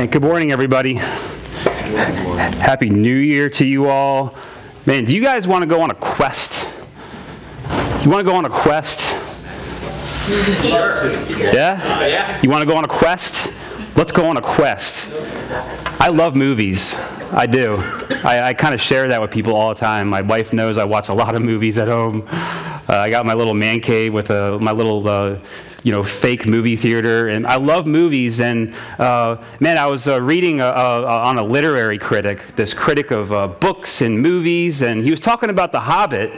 Man, good morning, everybody. Happy New Year to you all. Man, do you guys want to go on a quest? You want to go on a quest? Sure. Yeah? Yeah. You want to go on a quest? Let's go on a quest. I love movies. I do. I, I kind of share that with people all the time. My wife knows I watch a lot of movies at home. Uh, I got my little man cave with a, my little, uh, you know, fake movie theater, and I love movies. And uh, man, I was uh, reading uh, uh, on a literary critic, this critic of uh, books and movies, and he was talking about The Hobbit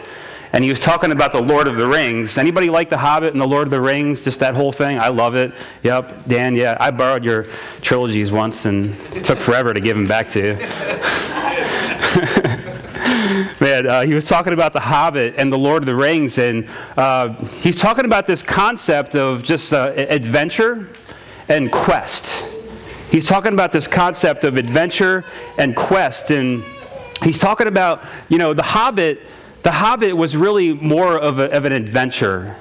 and he was talking about the Lord of the Rings. Anybody like the Hobbit and the Lord of the Rings? Just that whole thing. I love it. Yep, Dan. Yeah, I borrowed your trilogies once, and took forever to give them back to you. Man, uh, he was talking about the Hobbit and the Lord of the Rings, and uh, he's talking about this concept of just uh, adventure and quest. He's talking about this concept of adventure and quest, and he's talking about, you know, the Hobbit the Hobbit was really more of, a, of an adventure.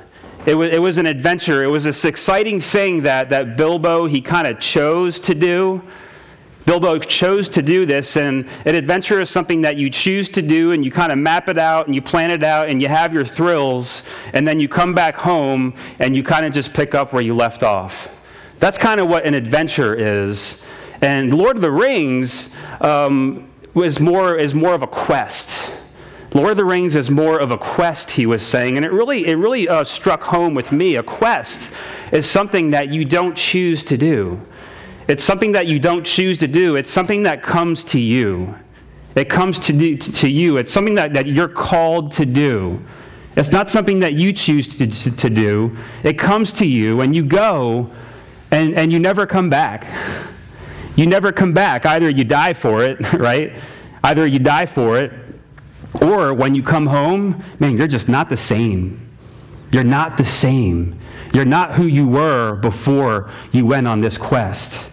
It was, it was an adventure. It was this exciting thing that, that Bilbo, he kind of chose to do. Bilbo chose to do this, and an adventure is something that you choose to do, and you kind of map it out, and you plan it out, and you have your thrills, and then you come back home, and you kind of just pick up where you left off. That's kind of what an adventure is. And Lord of the Rings um, was more, is more of a quest. Lord of the Rings is more of a quest, he was saying, and it really, it really uh, struck home with me. A quest is something that you don't choose to do. It's something that you don't choose to do. It's something that comes to you. It comes to, do, to you. It's something that, that you're called to do. It's not something that you choose to, to, to do. It comes to you, and you go, and, and you never come back. You never come back. Either you die for it, right? Either you die for it, or when you come home, man, you're just not the same. You're not the same. You're not who you were before you went on this quest.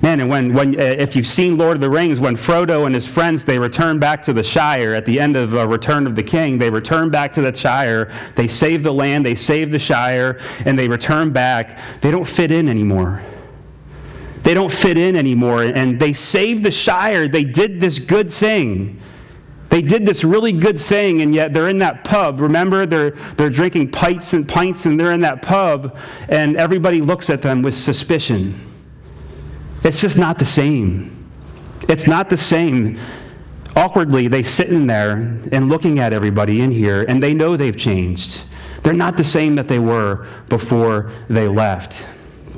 Man, and when, when uh, if you've seen Lord of the Rings, when Frodo and his friends they return back to the Shire at the end of uh, Return of the King, they return back to the Shire. They save the land, they save the Shire, and they return back. They don't fit in anymore. They don't fit in anymore, and they saved the Shire. They did this good thing. They did this really good thing, and yet they're in that pub. Remember, they're, they're drinking pints and pints, and they're in that pub, and everybody looks at them with suspicion. It's just not the same. It's not the same. Awkwardly, they sit in there and looking at everybody in here, and they know they've changed. They're not the same that they were before they left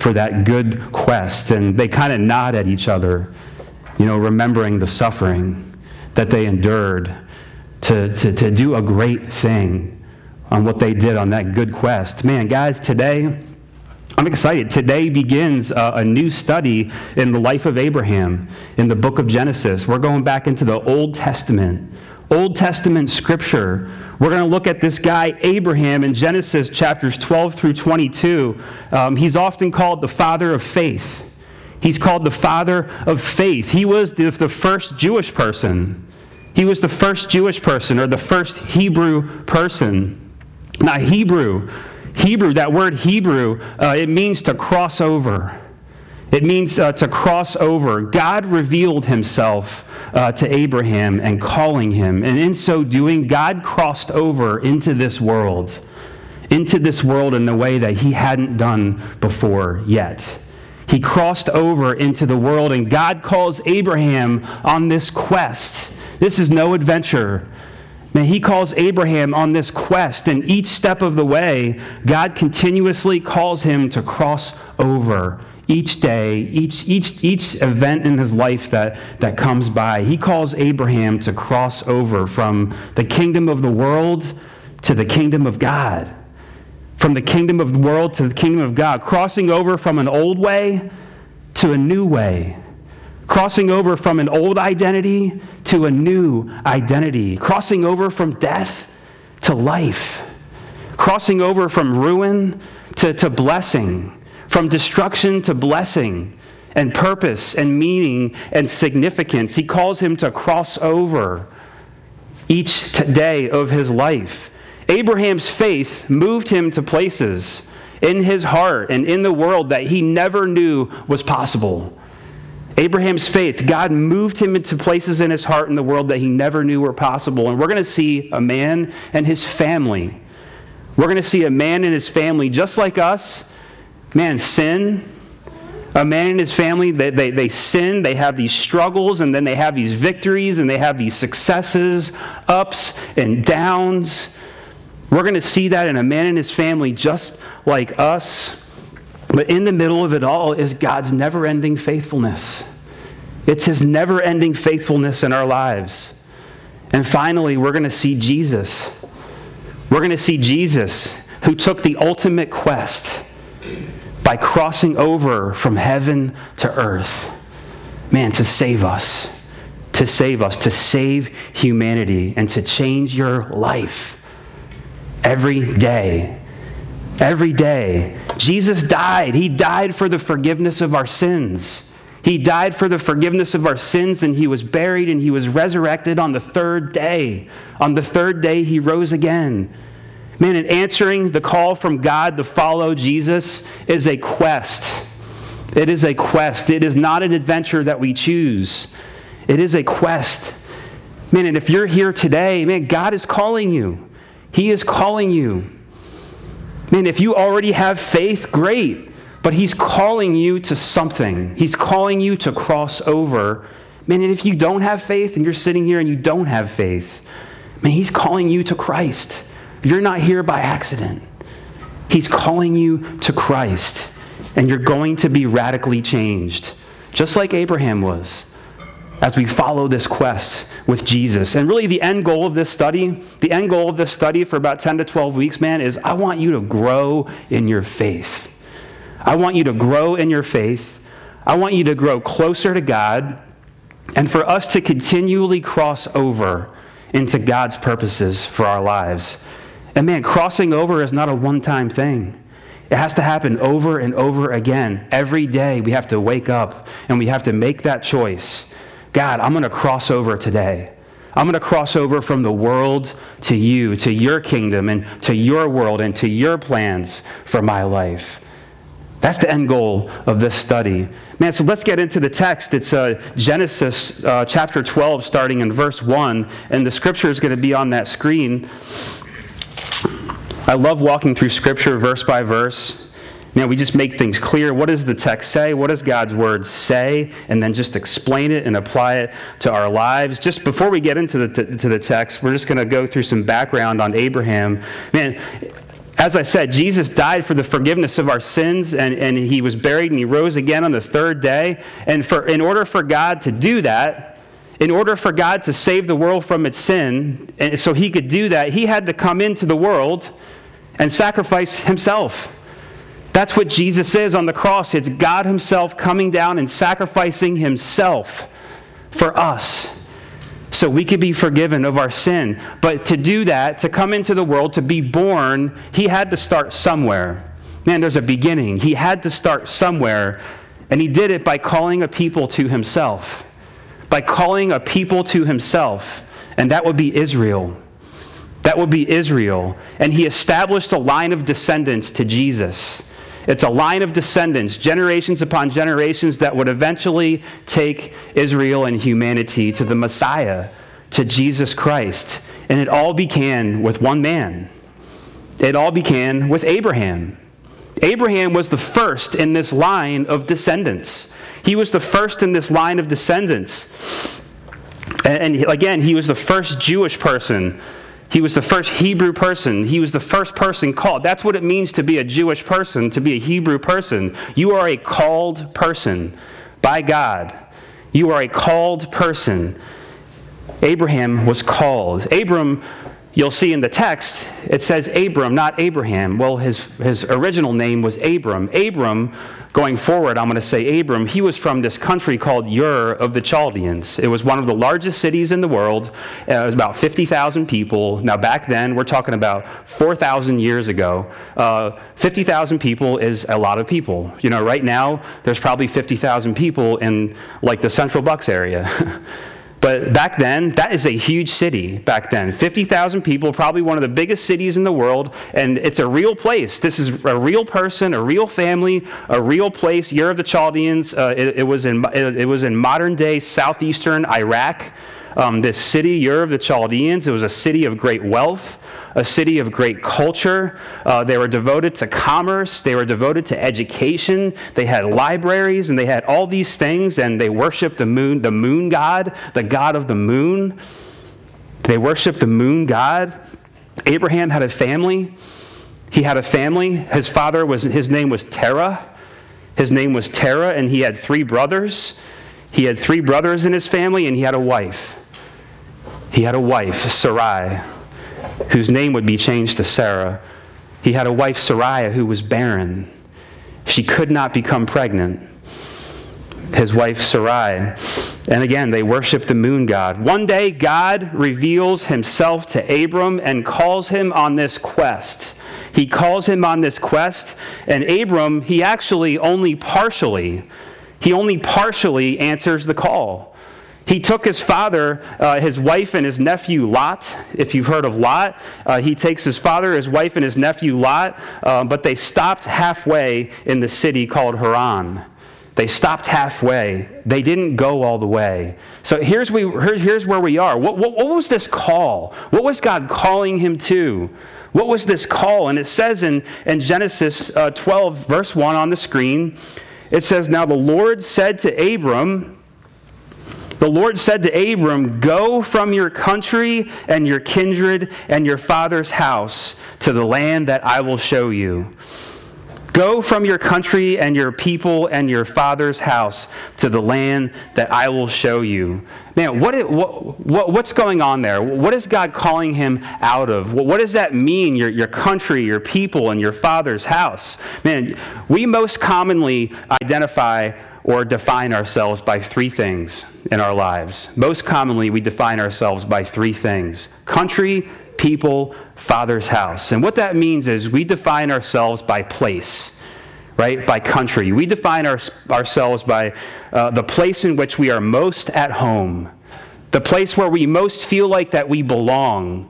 for that good quest, and they kind of nod at each other, you know, remembering the suffering that they endured to, to, to do a great thing on what they did on that good quest. Man, guys, today, I'm excited. Today begins a, a, new study in the life of Abraham in the book of Genesis. We're going back into the Old Testament. Old Testament scripture. We're going to look at this guy, Abraham, in Genesis chapters 12 through 22. Um, he's often called the father of faith. He's called the father of faith. He was the, the first Jewish person. He was the first Jewish person or the first Hebrew person. Now, Hebrew, Hebrew, that word Hebrew, uh, it means to cross over. It means uh, to cross over. God revealed himself uh, to Abraham and calling him. And in so doing, God crossed over into this world, into this world in a way that he hadn't done before yet. He crossed over into the world, and God calls Abraham on this quest. This is no adventure. Man, he calls Abraham on this quest, and each step of the way, God continuously calls him to cross over each day, each, each, each event in his life that, that comes by. He calls Abraham to cross over from the kingdom of the world to the kingdom of God. From the kingdom of the world to the kingdom of God, crossing over from an old way to a new way, crossing over from an old identity to a new identity, crossing over from death to life, crossing over from ruin to, to blessing, from destruction to blessing and purpose and meaning and significance. He calls him to cross over each day of his life. Abraham's faith moved him to places in his heart and in the world that he never knew was possible. Abraham's faith, God moved him into places in his heart in the world that he never knew were possible. And we're going to see a man and his family. We're going to see a man and his family, just like us, man, sin. A man and his family, they, they, they sin, they have these struggles, and then they have these victories, and they have these successes, ups and downs. We're going to see that in a man and his family, just like us. But in the middle of it all is God's never ending faithfulness. It's his never ending faithfulness in our lives. And finally, we're going to see Jesus. We're going to see Jesus who took the ultimate quest by crossing over from heaven to earth. Man, to save us, to save us, to save humanity, and to change your life every day every day. Jesus died. He died for the forgiveness of our sins. He died for the forgiveness of our sins, and he was buried and he was resurrected on the third day. On the third day, he rose again. Man, and answering the call from God to follow Jesus is a quest. It is a quest. It is not an adventure that we choose, it is a quest. Man, and if you're here today, man, God is calling you. He is calling you. Man, if you already have faith, great. But He's calling you to something. He's calling you to cross over. Man, and if you don't have faith and you're sitting here and you don't have faith, man, He's calling you to Christ. You're not here by accident. He's calling you to Christ, and you're going to be radically changed, just like Abraham was as we follow this quest with Jesus. And really, the end goal of this study, the end goal of this study for about 10 to 12 weeks, man, is I want you to grow in your faith. I want you to grow in your faith. I want you to grow closer to God and for us to continually cross over into God's purposes for our lives. And man, crossing over is not a one time thing. It has to happen over and over again. Every day we have to wake up and we have to make that choice God, I'm going to cross over today. I'm going to cross over from the world to you, to your kingdom, and to your world, and to your plans for my life. That's the end goal of this study. Man, so let's get into the text. It's uh, Genesis uh, chapter 12, starting in verse 1, and the scripture is going to be on that screen. I love walking through scripture verse by verse. Know, we just make things clear. What does the text say? What does God's word say? And then just explain it and apply it to our lives. Just before we get into the, t- to the text, we're just going to go through some background on Abraham. Man, as I said, Jesus died for the forgiveness of our sins, and, and he was buried and he rose again on the third day. And for, in order for God to do that, in order for God to save the world from its sin, and so he could do that, he had to come into the world and sacrifice himself. That's what Jesus is on the cross. It's God Himself coming down and sacrificing Himself for us so we could be forgiven of our sin. But to do that, to come into the world, to be born, He had to start somewhere. Man, there's a beginning. He had to start somewhere. And He did it by calling a people to Himself. By calling a people to Himself. And that would be Israel. That would be Israel. And He established a line of descendants to Jesus. It's a line of descendants, generations upon generations, that would eventually take Israel and humanity to the Messiah, to Jesus Christ. And it all began with one man. It all began with Abraham. Abraham was the first in this line of descendants. He was the first in this line of descendants. And again, he was the first Jewish person he was the first Hebrew person. He was the first person called. That's what it means to be a Jewish person, to be a Hebrew person. You are a called person by God. You are a called person. Abraham was called. Abram, you'll see in the text, it says Abram, not Abraham. Well, his, his original name was Abram. Abram going forward, I'm going to say Abram, he was from this country called Ur of the Chaldeans. It was one of the largest cities in the world. Uh, it was about 50,000 people. Now, back then, we're talking about 4,000 years ago. Uh, 50,000 people is a lot of people. You know, right now, there's probably 50,000 people in like the Central Bucks area. But back then, that is a huge city back then. 50,000 people, probably one of the biggest cities in the world, and it's a real place. This is a real person, a real family, a real place. Ur of the Chaldeans, uh, it, it, was in, it, it was in modern day southeastern Iraq. Um, this city, Ur of the Chaldeans, it was a city of great wealth a city of great culture. Uh, they were devoted to commerce, they were devoted to education. They had libraries and they had all these things, and they worshiped the moon, the moon god, the god of the moon. They worshiped the moon god. Abraham had a family. He had a family. His father was his name was Terah. His name was Terah, and he had three brothers. He had three brothers in his family, and he had a wife. He had a wife, Sarai whose name would be changed to Sarah. He had a wife, Sarai, who was barren. She could not become pregnant. His wife, Sarai. And again, they worship the moon god. One day, God reveals himself to Abram and calls him on this quest. He calls him on this quest, and Abram, he actually only partially, he only partially answers the call. He took his father, uh, his wife, and his nephew Lot. If you've heard of Lot, uh, he takes his father, his wife, and his nephew Lot, uh, but they stopped halfway in the city called Haran. They stopped halfway. They didn't go all the way. So here's, we, here's where we are. What, what, what was this call? What was God calling him to? What was this call? And it says in, in Genesis uh, 12, verse 1 on the screen, it says, Now the Lord said to Abram, the Lord said to Abram, Go from your country and your kindred and your father's house to the land that I will show you. Go from your country and your people and your father's house to the land that I will show you. Man, what, what, what, what's going on there? What is God calling him out of? What, does that mean, your, your country, your people, and your father's house? Man, we most commonly identify or define ourselves by three things in our lives. Most commonly, we define ourselves by three things country, people, father's house. And what that means is we define ourselves by place, right? By country. We define our, ourselves by uh, the place in which we are most at home, the place where we most feel like that we belong.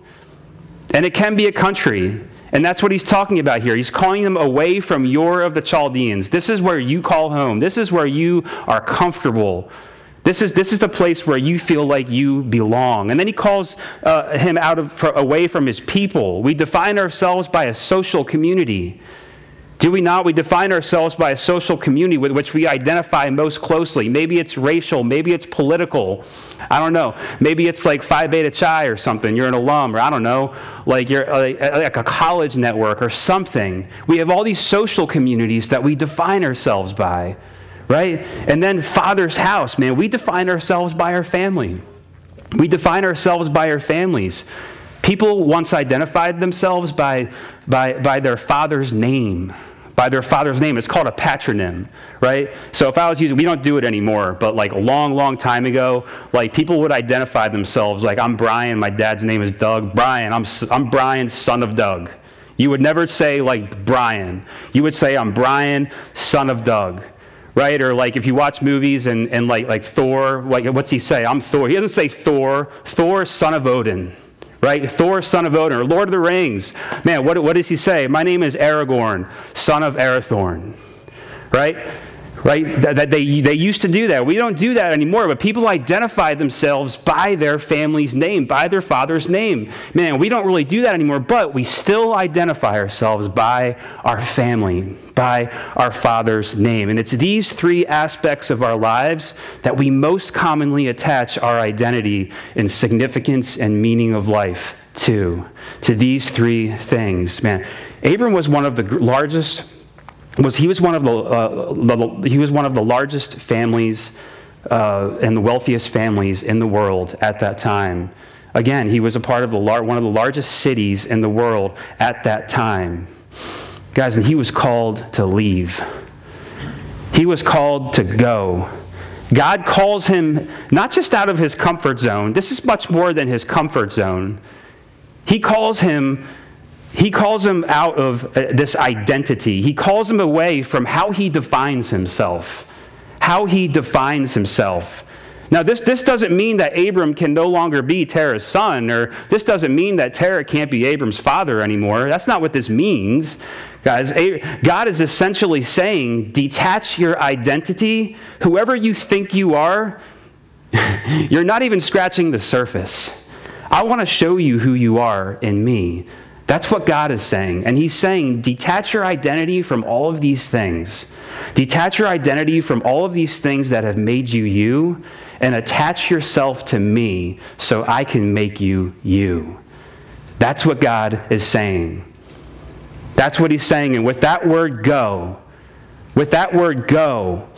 And it can be a country, and that's what he's talking about here. He's calling them away from Ur of the Chaldeans. This is where you call home. This is where you are comfortable. This is, this is the place where you feel like you belong. And then he calls uh, him out of, for, away from his people. We define ourselves by a social community. Do we not? We define ourselves by a social community with which we identify most closely. Maybe it's racial, maybe it's political. I don't know. Maybe it's like Phi Beta Chi or something. You're an alum, or I don't know, like you're like, like a college network or something. We have all these social communities that we define ourselves by, right? And then Father's house, man, we define ourselves by our family. We define ourselves by our families. People once identified themselves by, by, by their father's name by their father's name. It's called a patronym, right? So if I was using, we don't do it anymore, but like a long, long time ago, like people would identify themselves like, I'm Brian, my dad's name is Doug. Brian, I'm, I'm Brian, son of Doug. You would never say like Brian. You would say, I'm Brian, son of Doug right? Or like if you watch movies and, and like, like Thor, like what's he say? I'm Thor. He doesn't say Thor. Thor, son of Odin right? Thor, son of Odin, or Lord of the Rings. Man, what, what does he say? My name is Aragorn, son of Arathorn, right? Right? That, they, they used to do that. We don't do that anymore, but people identify themselves by their family's name, by their father's name. Man, we don't really do that anymore, but we still identify ourselves by our family, by our father's name. And it's these three aspects of our lives that we most commonly attach our identity and significance and meaning of life to. To these three things. Man, Abram was one of the largest was he was one of the, uh, the he was one of the largest families uh, and the wealthiest families in the world at that time. Again, he was a part of the lar- one of the largest cities in the world at that time. Guys, and he was called to leave. He was called to go. God calls him not just out of his comfort zone, this is much more than his comfort zone. He calls him he calls him out of uh, this identity. He calls him away from how he defines himself. How he defines himself. Now, this, this doesn't mean that Abram can no longer be Terah's son, or this doesn't mean that Terah can't be Abram's father anymore. That's not what this means. Guys, God is essentially saying detach your identity. Whoever you think you are, you're not even scratching the surface. I want to show you who you are in me. That's what God is saying. And He's saying, detach your identity from all of these things. Detach your identity from all of these things that have made you you, and attach yourself to me so I can make you you. That's what God is saying. That's what He's saying. And with that word go, with that word go,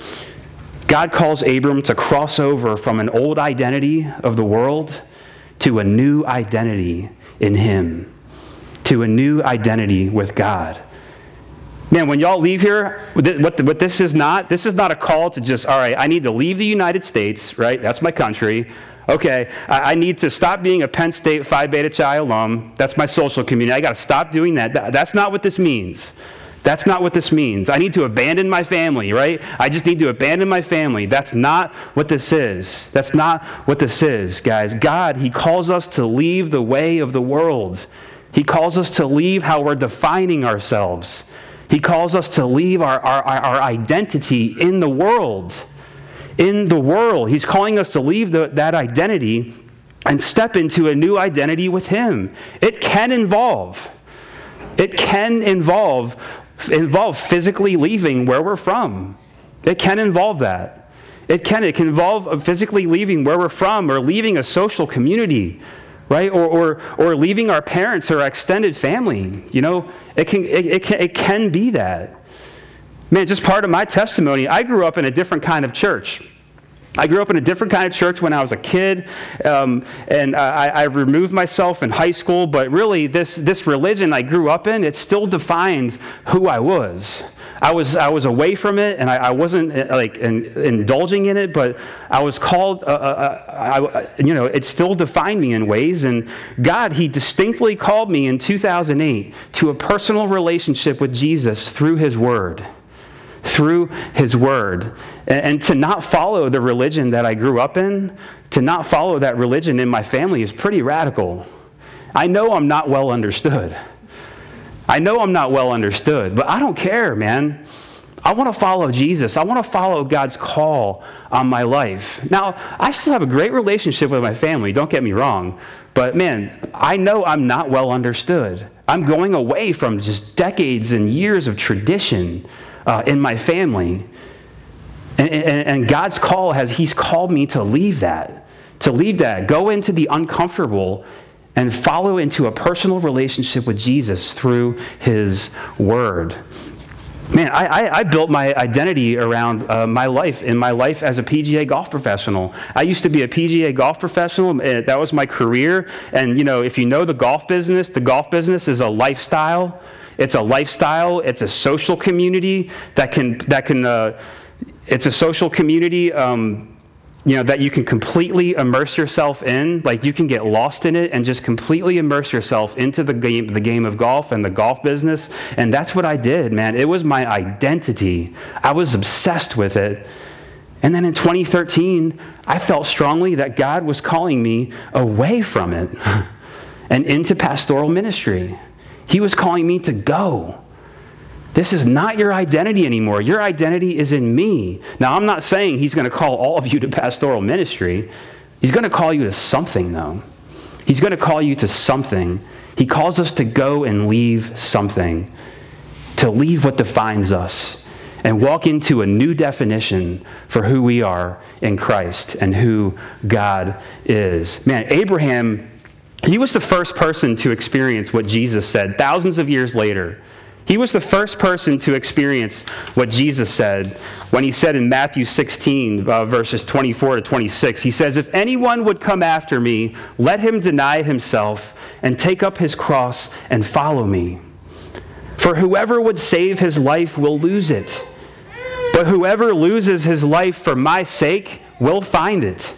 God calls Abram to cross over from an old identity of the world to a new identity in Him, to a new identity with God. Man, when y'all leave here, what, what this is not, this is not a call to just, all right, I need to leave the United States, right? That's my country. Okay, I, need to stop being a Penn State Phi Beta Chi alum. That's my social community. I got to stop doing that. That's not what this means. That's not what this means. I need to abandon my family, right? I just need to abandon my family. That's not what this is. That's not what this is, guys. God, He calls us to leave the way of the world. He calls us to leave how we're defining ourselves. He calls us to leave our, our, our identity in the world. In the world. He's calling us to leave the, that identity and step into a new identity with Him. It can involve. It can involve involve physically leaving where we're from. It can involve that. It can. It can involve physically leaving where we're from or leaving a social community, right? Or, or, or leaving our parents or our extended family. You know, it can, it, it, can, it can be that. Man, just part of my testimony, I grew up in a different kind of church. I grew up in a different kind of church when I was a kid, um, and I, I, removed myself in high school. But really, this this religion I grew up in, it still defined who I was. I was I was away from it, and I, I wasn't uh, like in, indulging in it, but I was called. Uh, uh, I, you know, it still defined me in ways. And God, He distinctly called me in 2008 to a personal relationship with Jesus through His Word through His Word. And, to not follow the religion that I grew up in, to not follow that religion in my family is pretty radical. I know I'm not well understood. I know I'm not well understood, but I don't care, man. I want to follow Jesus. I want to follow God's call on my life. Now, I still have a great relationship with my family, don't get me wrong. But man, I know I'm not well understood. I'm going away from just decades and years of tradition uh, in my family. And, and, and God's call has, He's called me to leave that, to leave that, go into the uncomfortable and follow into a personal relationship with Jesus through His Word. Man, I, I, I built my identity around uh, my life, in my life as a PGA golf professional. I used to be a PGA golf professional. That was my career. And, you know, if you know the golf business, the golf business is a lifestyle. It's a lifestyle. It's a social community that can that can. Uh, it's a social community. Um, you know that you can completely immerse yourself in. Like you can get lost in it and just completely immerse yourself into the game the game of golf and the golf business. And that's what i did man. It was my identity. I was obsessed with it. And then in 2013 i felt strongly that god was calling me away from it and into pastoral ministry. He was calling me to go. This is not your identity anymore. Your identity is in me. Now, I'm not saying he's going to call all of you to pastoral ministry. He's going to call you to something, though. He's going to call you to something. He calls us to go and leave something, to leave what defines us, and walk into a new definition for who we are in Christ and who God is. Man, Abraham he was the first person to experience what Jesus said thousands of years later. He was the first person to experience what Jesus said when he said in Matthew 16, uh, verses 24 to 26, he says, If anyone would come after me, let him deny himself and take up his cross and follow me. For whoever would save his life will lose it. But whoever loses his life for my sake will find it.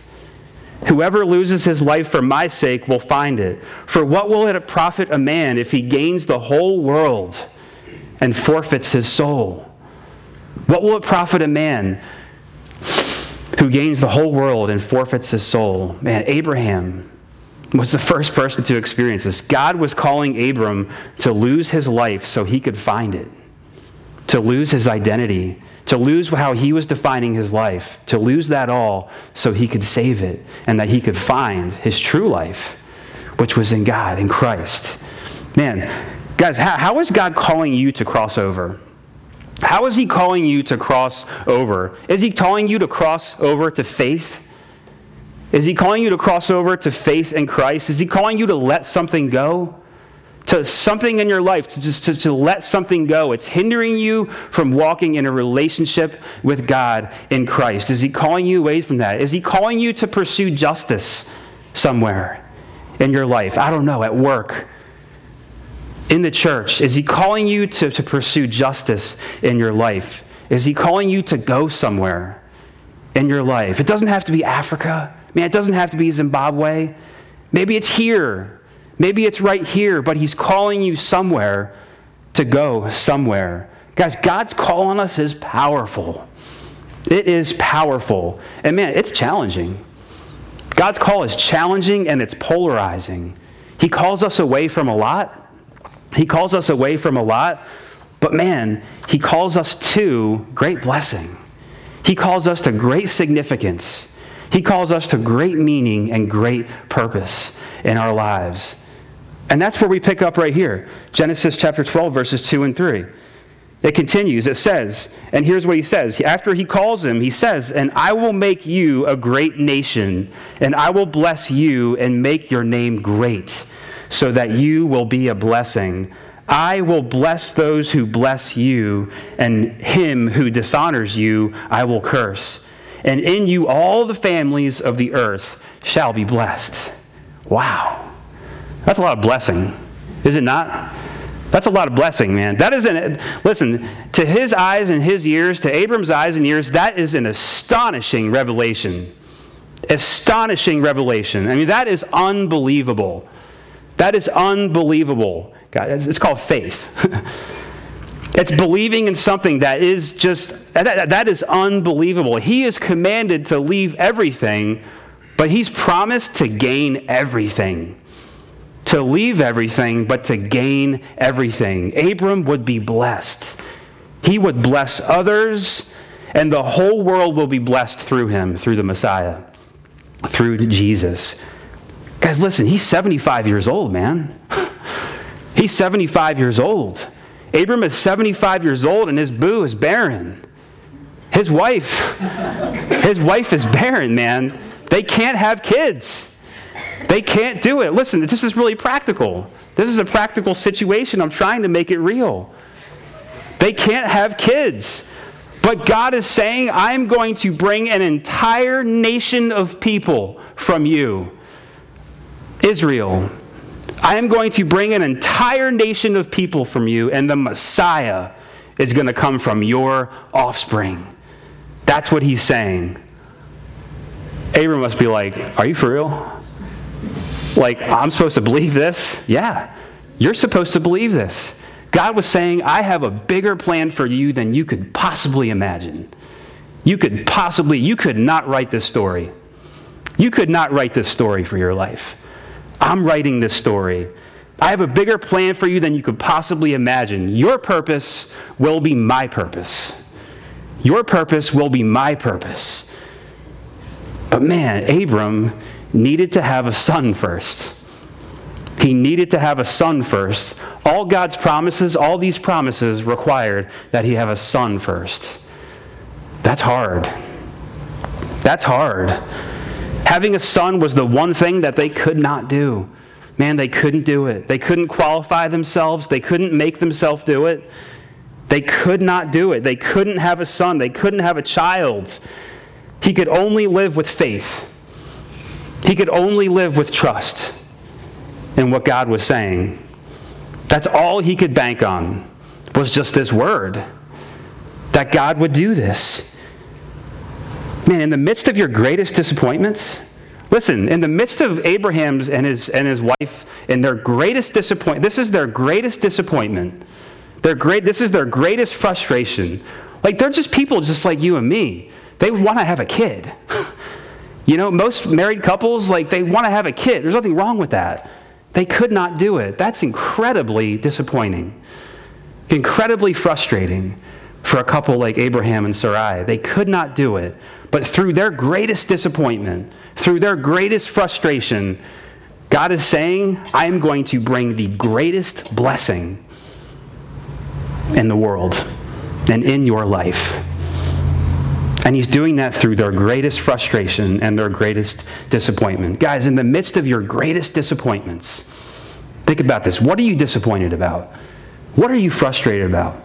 Whoever loses his life for my sake will find it. For what will it profit a man if he gains the whole world and forfeits his soul? What will it profit a man? who gains the whole world and forfeits his soul. Man, Abraham was the first person to experience this. God was calling Abram to lose his life so he could find it, to lose his identity, to lose how he was defining his life, to lose that all so he could save it and that he could find his true life, which was in God, in Christ. Man, guys, how, how is God calling you to cross over? How is he calling you to cross over? Is he calling you to cross over to faith? Is he calling you to cross over to faith in Christ? Is he calling you to let something go? To something in your life, to just to, to let something go. It's hindering you from walking in a relationship with God in Christ. Is he calling you away from that? Is he calling you to pursue justice somewhere in your life? I don't know, at work, in the church? Is he calling you to, to pursue justice in your life? Is he calling you to go somewhere in your life? It doesn't have to be Africa. Man, it doesn't have to be Zimbabwe. Maybe it's here. Maybe it's right here, but he's calling you somewhere to go somewhere. Guys, God's call on us is powerful. It is powerful. And man, it's challenging. God's call is challenging and it's polarizing. He calls us away from a lot he calls us away from a lot, but man, He calls us to great blessing. He calls us to great significance. He calls us to great meaning and great purpose in our lives. And that's where we pick up right here Genesis chapter 12, verses 2 and 3. It continues, it says, and here's what he says. After he calls him, he says, And I will make you a great nation, and I will bless you and make your name great so that you will be a blessing. I will bless those who bless you, and him who dishonors you I will curse. And in you all the families of the earth shall be blessed. Wow. That's a lot of blessing, is it not? That's a lot of blessing, man. That is an, listen, to his eyes and his ears, to Abram's eyes and ears, that is an astonishing revelation. Astonishing revelation. I mean, that is unbelievable. That is unbelievable. It's called faith. it's believing in something that is just, that, that is unbelievable. He is commanded to leave everything, but he's promised to gain everything. To leave everything, but to gain everything. Abram would be blessed. He would bless others, and the whole world will be blessed through him, through the Messiah, through Jesus. Guys, listen, he's 75 years old, man. he's 75 years old. Abram is 75 years old and his boo is barren. His wife, his wife is barren, man. They can't have kids. They can't do it. Listen, this is really practical. This is a practical situation. I'm trying to make it real. They can't have kids. But God is saying, I'm going to bring an entire nation of people from you. Israel, I am going to bring an entire nation of people from you, and the Messiah is going to come from your offspring. That's what he's saying. Abram must be like, Are you for real? Like, I'm supposed to believe this? Yeah, you're supposed to believe this. God was saying, I have a bigger plan for you than you could possibly imagine. You could possibly, you could not write this story. You could not write this story for your life. I'm writing this story. I have a bigger plan for you than you could possibly imagine. Your purpose will be my purpose. Your purpose will be my purpose. But man, Abram needed to have a son first. He needed to have a son first. All God's promises, all these promises required that he have a son first. That's hard. That's hard. Having a son was the one thing that they could not do. Man, they couldn't do it. They couldn't qualify themselves, they couldn't make themselves do it. They could not do it. They couldn't have a son, they couldn't have a child. He could only live with faith. He could only live with trust in what God was saying. That's all he could bank on was just this word that God would do this. Man, in the midst of your greatest disappointments, listen, in the midst of Abraham's and his, and his wife and their greatest disappointment, this is their greatest disappointment. Their great, this is their greatest frustration. Like, they're just people just like you and me. they want to have a kid. you know, most married couples, like, they want to have a kid. There's nothing wrong with that. They could not do it. That's incredibly disappointing, incredibly frustrating for a couple like Abraham and Sarai. They could not do it. But through their greatest disappointment, through their greatest frustration, God is saying, I am going to bring the greatest blessing in the world and in your life. And he's doing that through their greatest frustration and their greatest disappointment. Guys, in the midst of your greatest disappointments, think about this. What are you disappointed about? What are you frustrated about?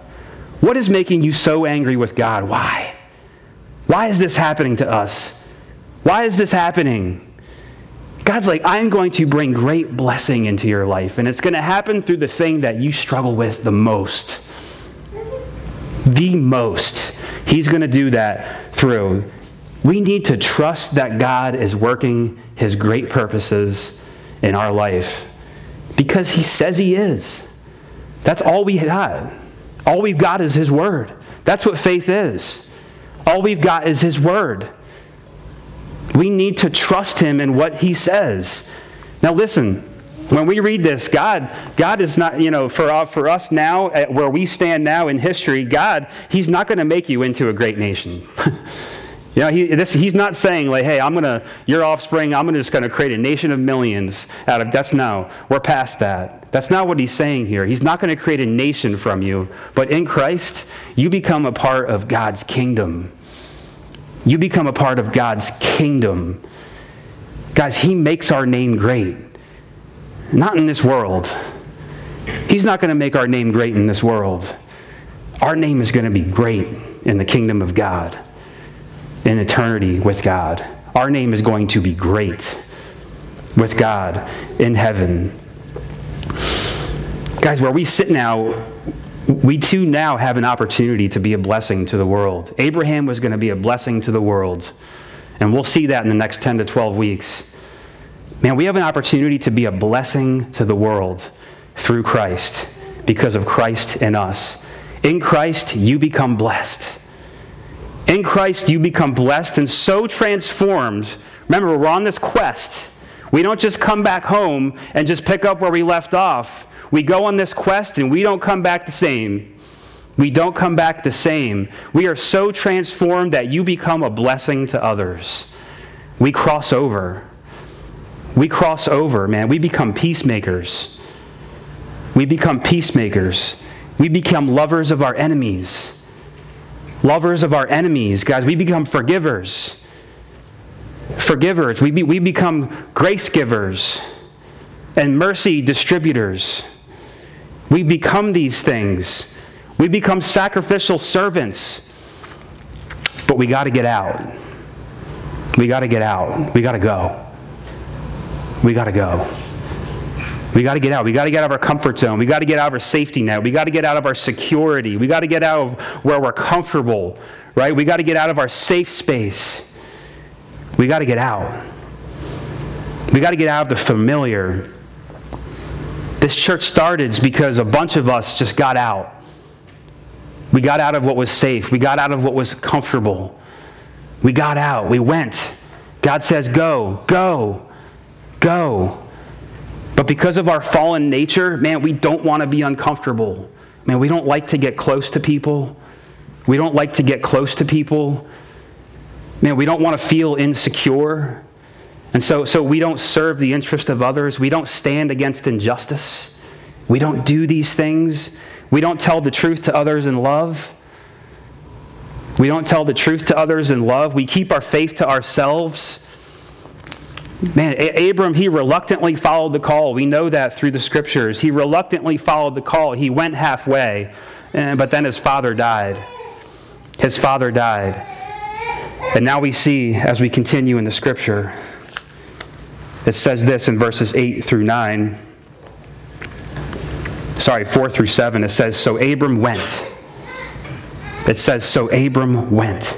What is making you so angry with God? Why? Why is this happening to us? Why is this happening? God's like, I'm going to bring great blessing into your life, and it's going to happen through the thing that you struggle with the most. The most. He's going to do that through. We need to trust that God is working his great purposes in our life because he says he is. That's all we got. All we've got is his word. That's what faith is. All we've got is his word. We need to trust him in what he says. Now listen, when we read this, God, God is not, you know, for, uh, for us now, where we stand now in history, God, He's not going to make you into a great nation. you know, he, this, He's not saying, like, hey, I'm to, your offspring, I'm gonna just to create a nation of millions out of, that's no, we're past that. That's not what He's saying here. He's not to create a nation from you, but in Christ, you become a part of God's kingdom. You become a part of God's kingdom. Guys, He makes our name great. Not in this world. He's not going to make our name great in this world. Our name is going to be great in the kingdom of God, in eternity with God. Our name is going to be great with God in heaven. Guys, where we sit now, we too now have an opportunity to be a blessing to the world. Abraham was going to be a blessing to the world. And we'll see that in the next 10 to 12 weeks. Man, we have an opportunity to be a blessing to the world through Christ because of Christ in us. In Christ, you become blessed. In Christ, you become blessed and so transformed. Remember, we're on this quest. We don't just come back home and just pick up where we left off. We go on this quest and we don't come back the same. We don't come back the same. We are so transformed that you become a blessing to others. We cross over. We cross over, man. We become peacemakers. We become peacemakers. We become lovers of our enemies. Lovers of our enemies, guys. We become forgivers. Forgivers. We, be, we become grace givers and mercy distributors. We become these things. We become sacrificial servants. But we got to get out. We got to get out. We got to go we got to go. We got to get out. We got to get out of our comfort zone. We got to get out of our safety net. We got to get out of our security. We got to get out of where we're comfortable, right? We got to get out of our safe space. We got to get out. We got to get out of the familiar. This church started because a bunch of us just got out. We got out of what was safe. We got out of what was comfortable. We got out. We went. God says, Go, go. Go. But because of our fallen nature, man, we don't want to be uncomfortable. Man, we don't like to get close to people. We don't like to get close to people. Man, we don't want to feel insecure. And so, so we don't serve the interest of others. We don't stand against injustice. We don't do these things. We don't tell the truth to others in love. We don't tell the truth to others in love. We keep our faith to ourselves. Man, Abram, he reluctantly followed the call. We know that through the scriptures. He reluctantly followed the call. He went halfway, but then his father died. His father died. And now we see, as we continue in the scripture, it says this in verses 8 through 9. Sorry, 4 through 7. It says, So Abram went. It says, So Abram went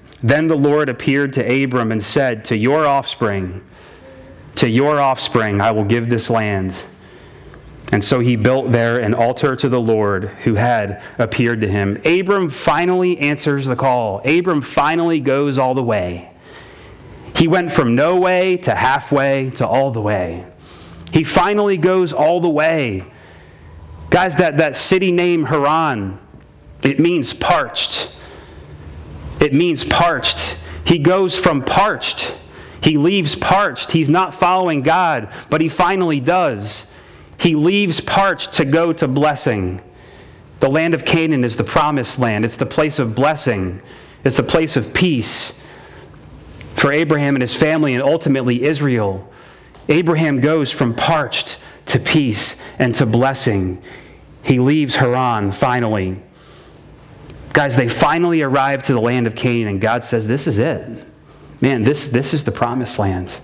Then the Lord appeared to Abram and said, To your offspring, to your offspring I will give this land. And so he built there an altar to the Lord who had appeared to him. Abram finally answers the call. Abram finally goes all the way. He went from no way to halfway to all the way. He finally goes all the way. Guys, that, that city name Haran, it means parched. It means parched. He goes from parched. He leaves parched. He's not following God, but he finally does. He leaves parched to go to blessing. The land of Canaan is the promised land, it's the place of blessing, it's the place of peace for Abraham and his family, and ultimately Israel. Abraham goes from parched to peace and to blessing. He leaves Haran finally. Guys, they finally arrive to the land of Canaan, and God says, This is it. Man, this, this is the promised land.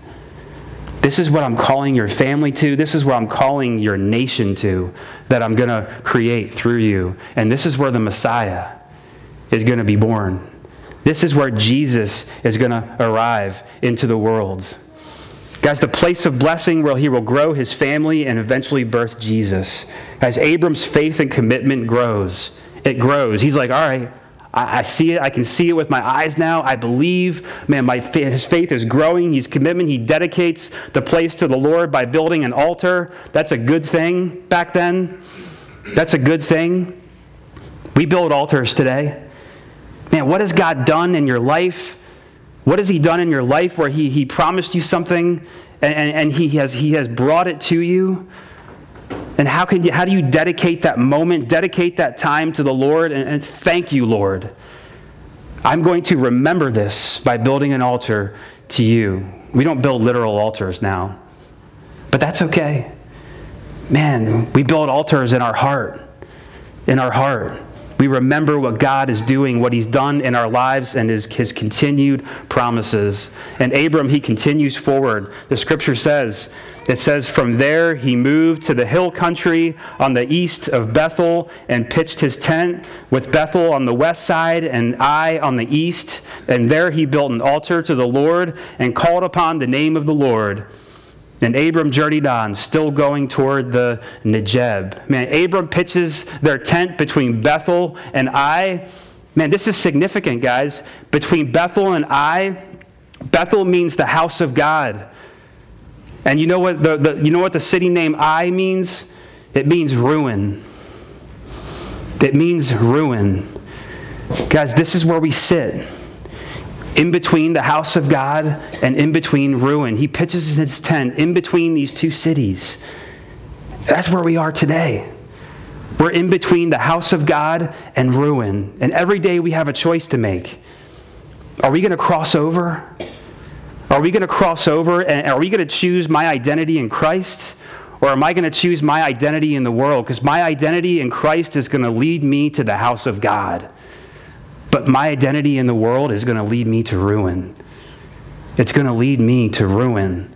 This is what I'm calling your family to. This is what I'm calling your nation to that I'm going to create through you. And this is where the Messiah is going to be born. This is where Jesus is going to arrive into the world. Guys, the place of blessing where he will grow his family and eventually birth Jesus. As Abram's faith and commitment grows, it grows. He's like, all right, I, I, see it. I can see it with my eyes now. I believe. Man, my, his faith is growing. His commitment. He dedicates the place to the Lord by building an altar. That's a good thing back then. That's a good thing. We build altars today. Man, what has God done in your life? What has He done in your life where He, he promised you something and, and, and he, has, he has brought it to you? And how, can you, how do you dedicate that moment, dedicate that time to the Lord, and, and thank you, Lord? I'm going to remember this by building an altar to you. We don't build literal altars now, but that's okay. Man, we build altars in our heart, in our heart. We remember what God is doing, what He's done in our lives, and His, his continued promises. And Abram, he continues forward. The scripture says, it says, From there he moved to the hill country on the east of Bethel and pitched his tent with Bethel on the west side and Ai on the east. And there he built an altar to the Lord and called upon the name of the Lord. And Abram journeyed on, still going toward the Negeb. Man, Abram pitches their tent between Bethel and Ai. Man, this is significant, guys. Between Bethel and Ai, Bethel means the house of God. And you know what the, the, you know what the city name Ai means? It means ruin. It means ruin. Guys, this is where we sit in between the house of God and in between ruin. He pitches his tent in between these two cities. That's where we are today. We're in between the house of God and ruin. And every day we have a choice to make. Are we going to cross over? Are we going to cross over and are we going to choose my identity in Christ? Or am I going to choose my identity in the world? Because my identity in Christ is going to lead me to the house of God. But my identity in the world is going to lead me to ruin. It's going to lead me to ruin.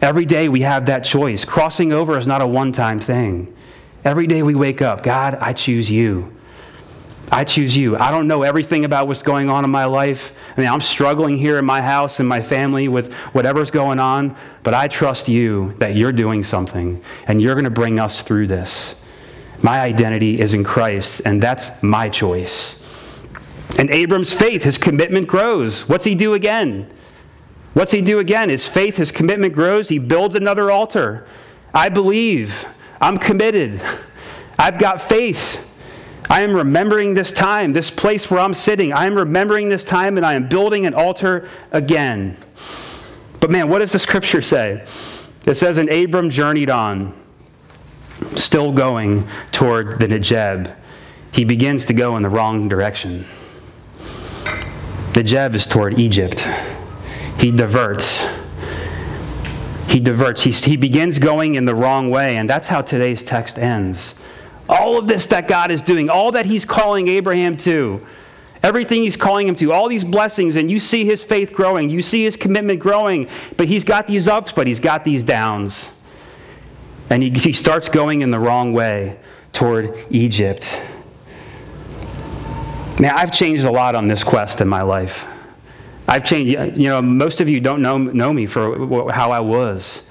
Every day we have that choice. Crossing over is not a one time thing. Every day we wake up, God, I choose you. I choose you. I don't know everything about what's going on in my life. I mean, I'm struggling here in my house and my family with whatever's going on, but I trust you that you're doing something and you're going to bring us through this. My identity is in Christ, and that's my choice. And Abram's faith, his commitment grows. What's he do again? What's he do again? His faith, his commitment grows. He builds another altar. I believe. I'm committed. I've got faith. I am remembering this time, this place where I'm sitting. I am remembering this time and I am building an altar again. But man, what does the scripture say? It says, And Abram journeyed on, still going toward the Negeb. He begins to go in the wrong direction. The Negeb is toward Egypt. He diverts. He diverts. He begins going in the wrong way, and that's how today's text ends. All of this that God is doing, all that He's calling Abraham to, everything He's calling him to, all these blessings, and you see his faith growing, you see his commitment growing, but he's got these ups, but he's got these downs. And he, he starts going in the wrong way toward Egypt. Man, I've changed a lot on this quest in my life. I've changed, you know, most of you don't know, know me for how I was.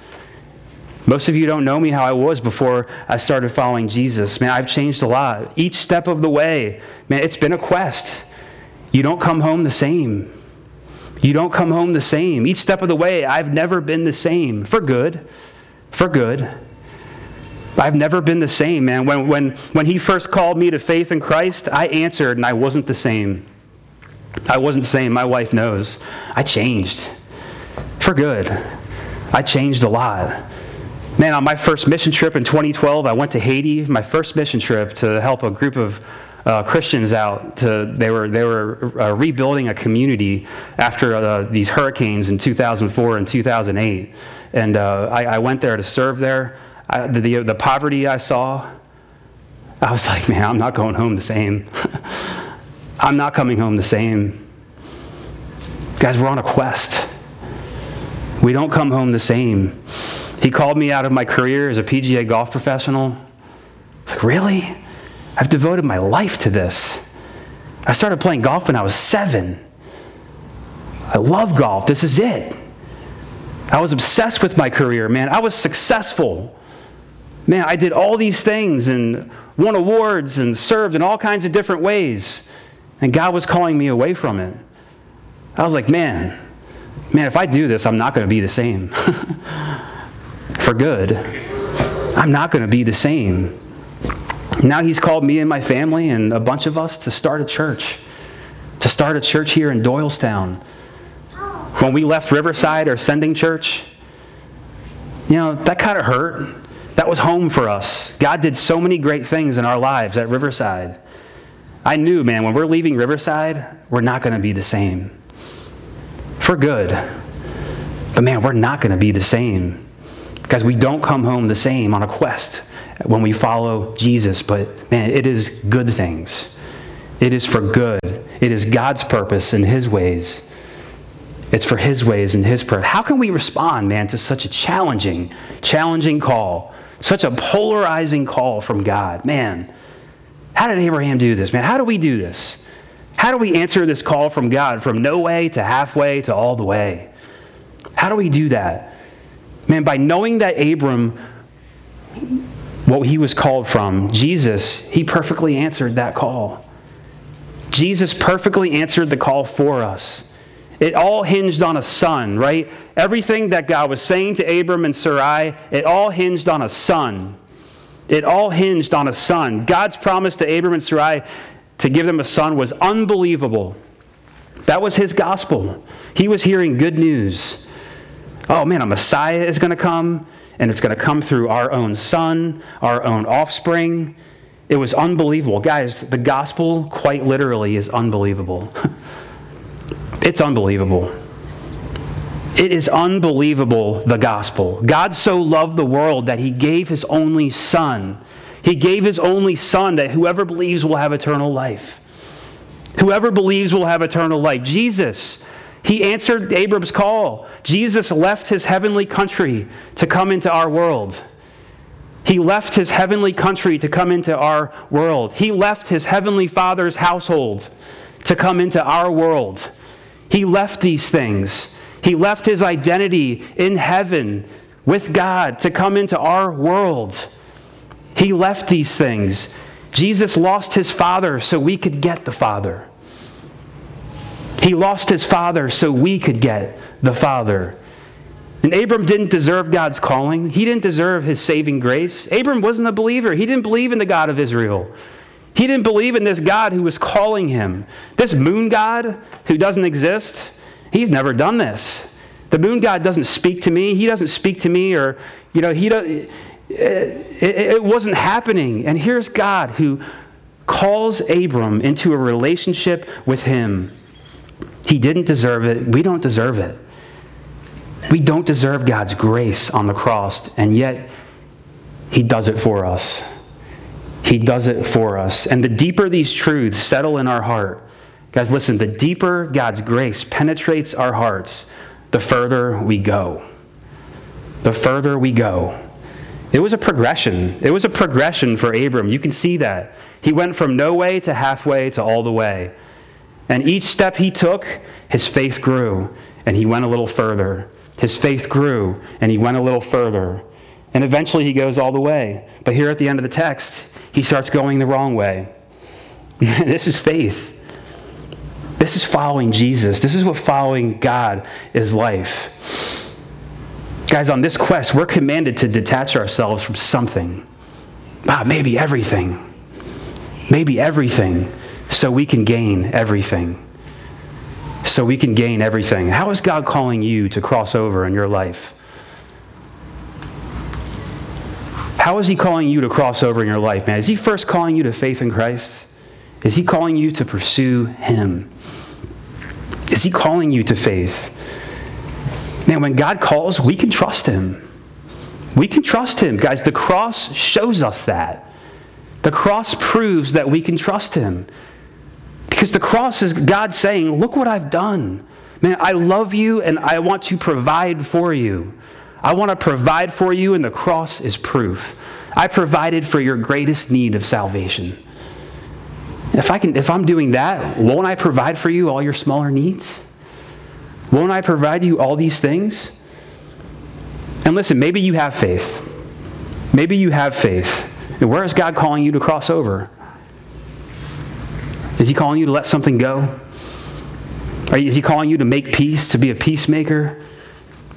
Most of you don't know me how I was before I started following Jesus. Man, I've changed a lot. Each step of the way, man, it's been a quest. You don't come home the same. You don't come home the same. Each step of the way, I've never been the same. For good. For good. I've never been the same, man. When, when, when he first called me to faith in Christ, I answered and I wasn't the same. I wasn't the same. My wife knows. I changed. For good. I changed a lot. Man, on my first mission trip in 2012, I went to Haiti, my first mission trip to help a group of uh, Christians out. To, they were, they were uh, rebuilding a community after uh, these hurricanes in 2004 and 2008. And uh, I, I, went there to serve there. I, the, the, the poverty I saw, I was like, man, I'm not going home the same. I'm not coming home the same. Guys, we're on a quest. We don't come home the same. He called me out of my career as a PGA golf professional. Like, really? I've devoted my life to this. I started playing golf when I was seven. I love golf. This is it. I was obsessed with my career, man. I was successful. Man, I did all these things and won awards and served in all kinds of different ways. And God was calling me away from it. I was like, man, man, if I do this, I'm not going to be the same. For good. I'm not going to be the same. Now he's called me and my family and a bunch of us to start a church, to start a church here in Doylestown. When we left Riverside, our sending church, you know, that kind of hurt. That was home for us. God did so many great things in our lives at Riverside. I knew, man, when we're leaving Riverside, we're not going to be the same. For good. But man, we're not going to be the same. Because we don't come home the same on a quest when we follow Jesus. But man, it is good things. It is for good. It is God's purpose and His ways. It's for His ways and His purpose. How can we respond, man, to such a challenging, challenging call? Such a polarizing call from God. Man, how did Abraham do this, man? How do we do this? How do we answer this call from God from no way to halfway to all the way? How do we do that? Man, by knowing that Abram what he was called from, Jesus, he perfectly answered that call. Jesus perfectly answered the call for us. It all hinged on a son, right? Everything that God was saying to Abram and Sarai, it all hinged on a son. It all hinged on a son. God's promise to Abram and Sarai to give them a son was unbelievable. That was his gospel. He was hearing good news. Oh man, a Messiah is going to come and it's going to come through our own son, our own offspring. It was unbelievable. Guys, the gospel, quite literally, is unbelievable. it's unbelievable. It is unbelievable, the gospel. God so loved the world that he gave his only son. He gave his only son that whoever believes will have eternal life. Whoever believes will have eternal life. Jesus he answered Abram's call. Jesus left his heavenly country to come into our world. He left his heavenly country to come into our world. He left his heavenly Father's household to come into our world. He left these things. He left his identity in heaven with God to come into our world. He left these things. Jesus lost his Father so we could get the Father. He lost his father so we could get the Father. And Abram didn't deserve God's calling. He didn't deserve his saving grace. Abram wasn't a believer. He didn't believe in the God of Israel. He didn't believe in this God who was calling him. This moon God who doesn't exist, he's never done this. The moon God doesn't speak to me. He doesn't speak to me, or, you know, he does, it, it, wasn't happening. And here's God who calls Abram into a relationship with him. He didn't deserve it. We don't deserve it. We don't deserve God's grace on the cross, and yet He does it for us. He does it for us. And the deeper these truths settle in our heart, guys, listen, the deeper God's grace penetrates our hearts, the further we go. The further we go. It was a progression. It was a progression for Abram. You can see that. He went from no way to halfway to all the way. And each step he took, his faith grew, and he went a little further. His faith grew, and he went a little further. And eventually he goes all the way. But here at the end of the text, he starts going the wrong way. this is faith. This is following Jesus. This is what following God is life. Guys, on this quest, we're commanded to detach ourselves from something. Ah, maybe everything. Maybe everything, so we can gain everything. So we can gain everything. How is God calling you to cross over in your life? How is He calling you to cross over in your life, man? Is He first calling you to faith in Christ? Is He calling you to pursue Him? Is He calling you to faith? Man, when God calls, we can trust Him. We can trust Him. Guys, the cross shows us that. The cross proves that we can trust Him. Because the cross is God saying, Look what I've done. Man, I love you and I want to provide for you. I want to provide for you, and the cross is proof. I provided for your greatest need of salvation. If, I can, if I'm doing that, won't I provide for you all your smaller needs? Won't I provide you all these things? And listen, maybe you have faith. Maybe you have faith. And where is God calling you to cross over? Is He calling you to let something go? Is He calling you to make peace, to be a peacemaker?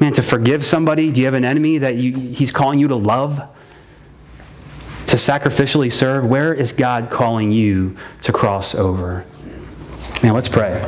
Man, to forgive somebody? Do you have an enemy that you, he's calling you to love? To sacrificially serve? Where is God calling you to cross over? Man, let's pray.